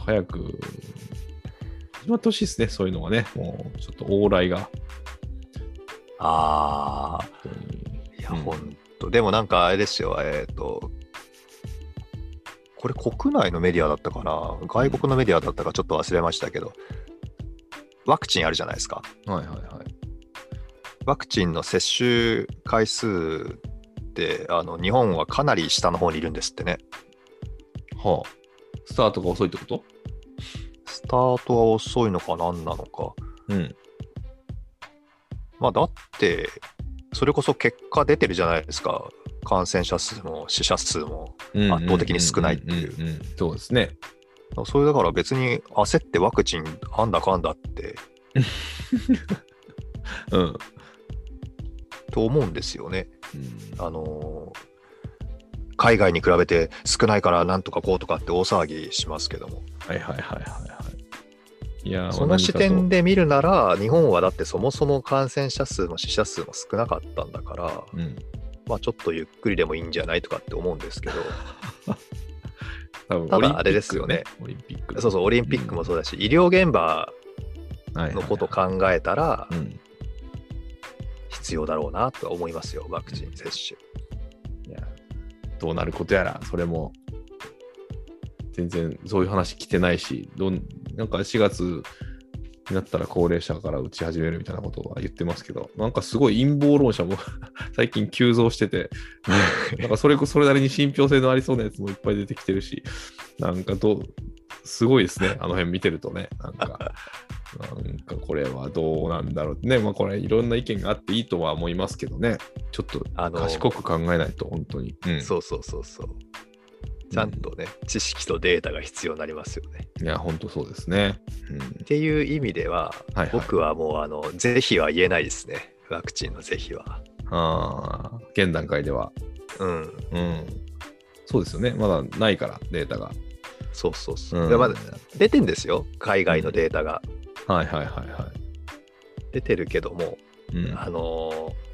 と早く始まってほしいですね、そういうのがね。もうちょっと往来が。ああ、いや、うんほんと。でもなんかあれですよ、えっ、と、これ国内のメディアだったかな？外国のメディアだったかちょっと忘れましたけど、ワクチンあるじゃないですか。はいはいはい。ワクチンの接種回数って、あの日本はかなり下の方にいるんですってね。はあ。スタートが遅いってこと？スタートは遅いのか何なのか。うん。まあだって、それこそ結果出てるじゃないですか。感染者数も死者数も。圧倒的に少ないっていううんうんうんうんそうですね。それだから別に焦ってワクチンあんだかんだって、うん。うんと思うんですよね。あのー海外に比べて少ないからなんとかこうとかって大騒ぎしますけども。はいはいはいはいはい。いやーその視点で。で見るなら、日本はだってそもそも感染者数も死者数も少なかったんだから、うん。まあちょっとゆっくりでもいいんじゃないとかって思うんですけど、多分ただあれですよね。オリンピック。そうそう、オリンピックもそうだし、医療現場はいのこと考えたらう、ん。必要だろうなとは思いますよ、ワクチン接種。いや、どうなることやら、それも、全然そういう話来てないし、どんなんか4月になったら高齢者から打ち始めるみたいなことは言ってますけど、なんかすごい陰謀論者も 最近急増してて、なんかそれそれなりに信憑性のありそうなやつもいっぱい出てきてるし、なんかどう、すごいですね、あの辺見てるとね、なんか。なんかこれはどうなんだろうね、まあこれいろんな意見があっていいとは思いますけどね、ちょっと賢く考えないと本当に。うんそうそうそうそう。ちゃんとね、知識とデータが必要になりますよね。いや、本当そうですね。うんっていう意味では、はいはい僕はもうあの是非は言えないですね。ワクチンの是非は。ああ、現段階では。うん。うん。そうですよね。まだないから、データが。そうそうそう。うんでまだ出てんですよ。海外のデータが。はいはいはいは出てるけども、い。うん、あのー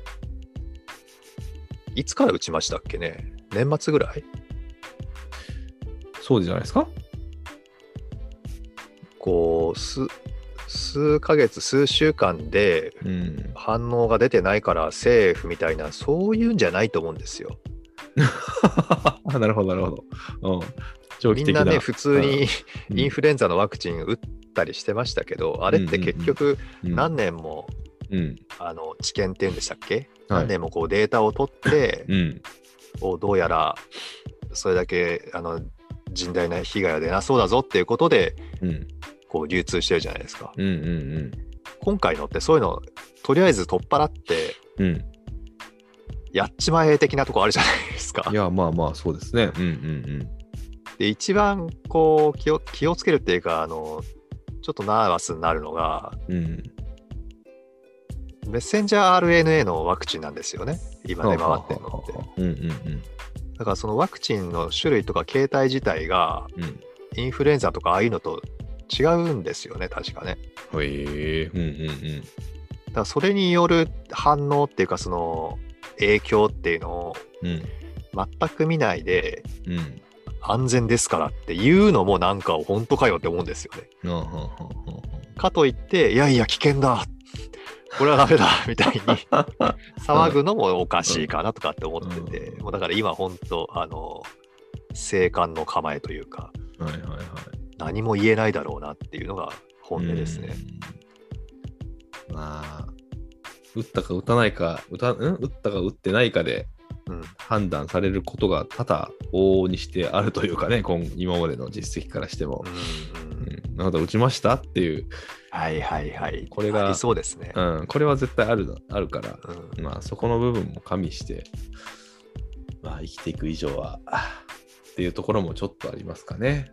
いつから打ちましたっけね？年末ぐらい？そうじゃないですか？こう、数、数ヶ月、数週間でうん。反応が出てないからセーフみたいな、そういうんじゃないと思うんですよ。なるほど、なるほど。うん。長期的な。みんなね、普通にうんインフルエンザのワクチン打ったりしてましたけど、あれって結局うん何年も、うん。あの治験っていうんでしたっけ、はい何年もこうデータを取って、うん。こうどうやらそれだけあの甚大な被害は出なそうだぞっていうことでうん。こう流通してるじゃないですか。うん。うん。今回のってそういうのとりあえず取っ払ってうん。うん。やっちまえ的なとこあるじゃないですかい。や、まあまあ、そうですね。うんうんで一番こう気を気をつけるっていうかあのちょっとナーバスになるのがうん。うん。メッセンジャー RNA のワクチンなんですよね今出回ってるのって。うんうんうん。だからそのワクチンの種類とか形態自体がうん。インフルエンザとかああいうのと違うんですよね確かね。へえ。うんうんだからそれによる反応っていうかその影響っていうのをうん。うん。全く見ないでうん。安全ですからっていうのもなんか本当かよって思うんですよね。うんうんうんうんかといっていやいや危険だこれはダメだみたいに 騒ぐのもおかしいかなとかって思ってて、うんもうだから今本当あの静観の構えというかはいはいはい。何も言えないだろうなっていうのが本音ですね。うん。まあ、打ったか打たないか、打たん？打ったか打ってないかでうん、判断されることが多々往々にしてあるというかね、今今までの実績からしても。うん、あなた打ちました？っていう、はいはいはい。これがそうですね。うん、これは絶対あるあるから、うんまあそこの部分も加味して、まあ生きていく以上は、っていうところもちょっとありますかね。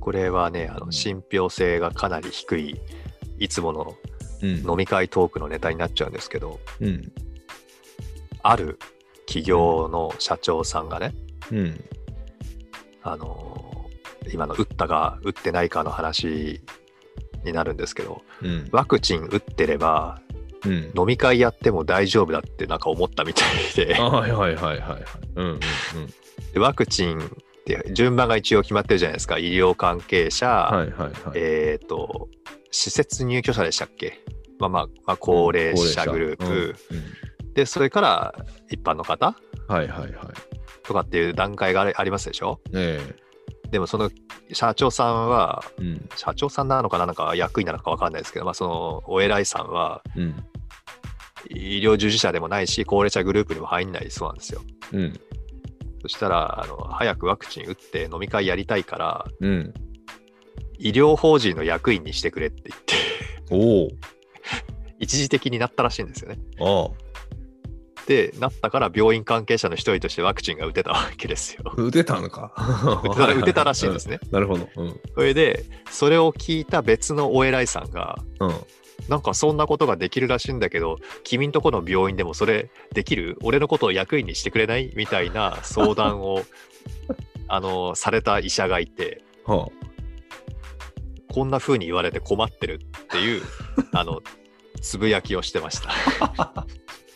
これはね、あうんの信憑性がかなり低い、いつものうん。飲み会トークのネタになっちゃうんですけど、うん。ある企業の社長さんがね、うん。あのー今の打ったか打ってないかの話になるんですけど、うん。ワクチン打ってればうん。飲み会やっても大丈夫だってなんか思ったみたいであ、はいはいはいはいはい。うんうんでワクチンって順番が一応決まってるじゃないですか。医療関係者、はいはいはい。えっ、と、施設入居者でしたっけ？まあまあ、まあ、高齢者グループ、うんうんで、それから一般の方？はいはいはい。とかっていう段階がありますでしょ？えでもその社長さんは、えうん。社長さんなのかななんか役員なのか分かんないですけど、まあ、そのお偉いさんはうん。医療従事者でもないし、高齢者グループにも入んないそうなんですよ。うん。そしたら、あの早くワクチン打って飲み会やりたいから、うん。医療法人の役員にしてくれって言って。一時的になったらしいんですよね。あで、なったから病院関係者の一人としてワクチンが打てたわけですよ。あ。打てたのか。打てた打てたらしいんですね。うんなるほど。うん。それで、それを聞いた別のお偉いさんが、うん。なんかそんなことができるらしいんだけど、君んとこの病院でもそれできる？俺のことを役員にしてくれない？みたいな相談を あのされた医者がいて、はこんな風に言われて困ってるっていうあのつぶやきをしてました。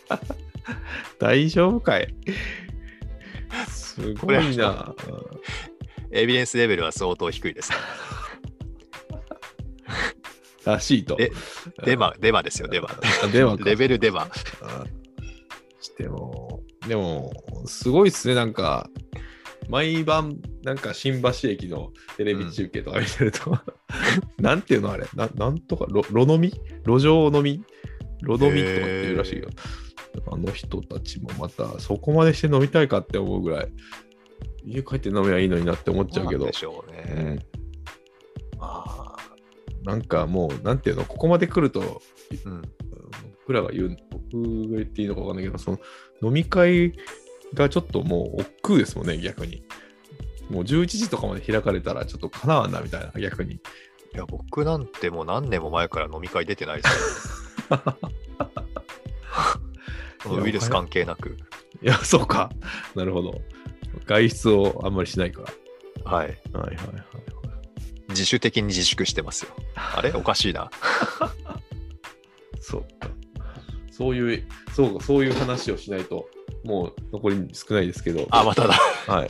あ。大丈夫かい？すごいな。エビデンスレベルは相当低いです。らしいと。えデマ、デマですよ、デマ。あデマかレベルデマ。あしても、でも、すごいっすね、なんか、毎晩、なんか新橋駅のテレビ中継とか見てると、なんていうのあれ？な、なんとか、路路飲み？路上飲み？路飲みとかっていうらしいよ。あの人たちもまた、そこまでして飲みたいかって思うぐらい、家帰って飲めばいいのになって思っちゃうけどで、しょううね。んまあ、なんかもう、なんていうの、ここまで来ると、うん。僕らが言う、僕が言っていいのかわかんないけど、その飲み会がちょっともう億劫ですもんね、逆に。もう11時とかまで開かれたらちょっとかなわんなみたいな、逆に。いや、僕なんてもう何年も前から飲み会出てないですよ。ウイルス関係なく。いや、そうか。なるほど。外出をあんまりしないから。はい。はいはいはい。自主的に自粛してますよ。あれ？おかしいな。そうか。そういう、そうか、そういう話をしないと、もう残り少ないですけど、あ、まただ。はい。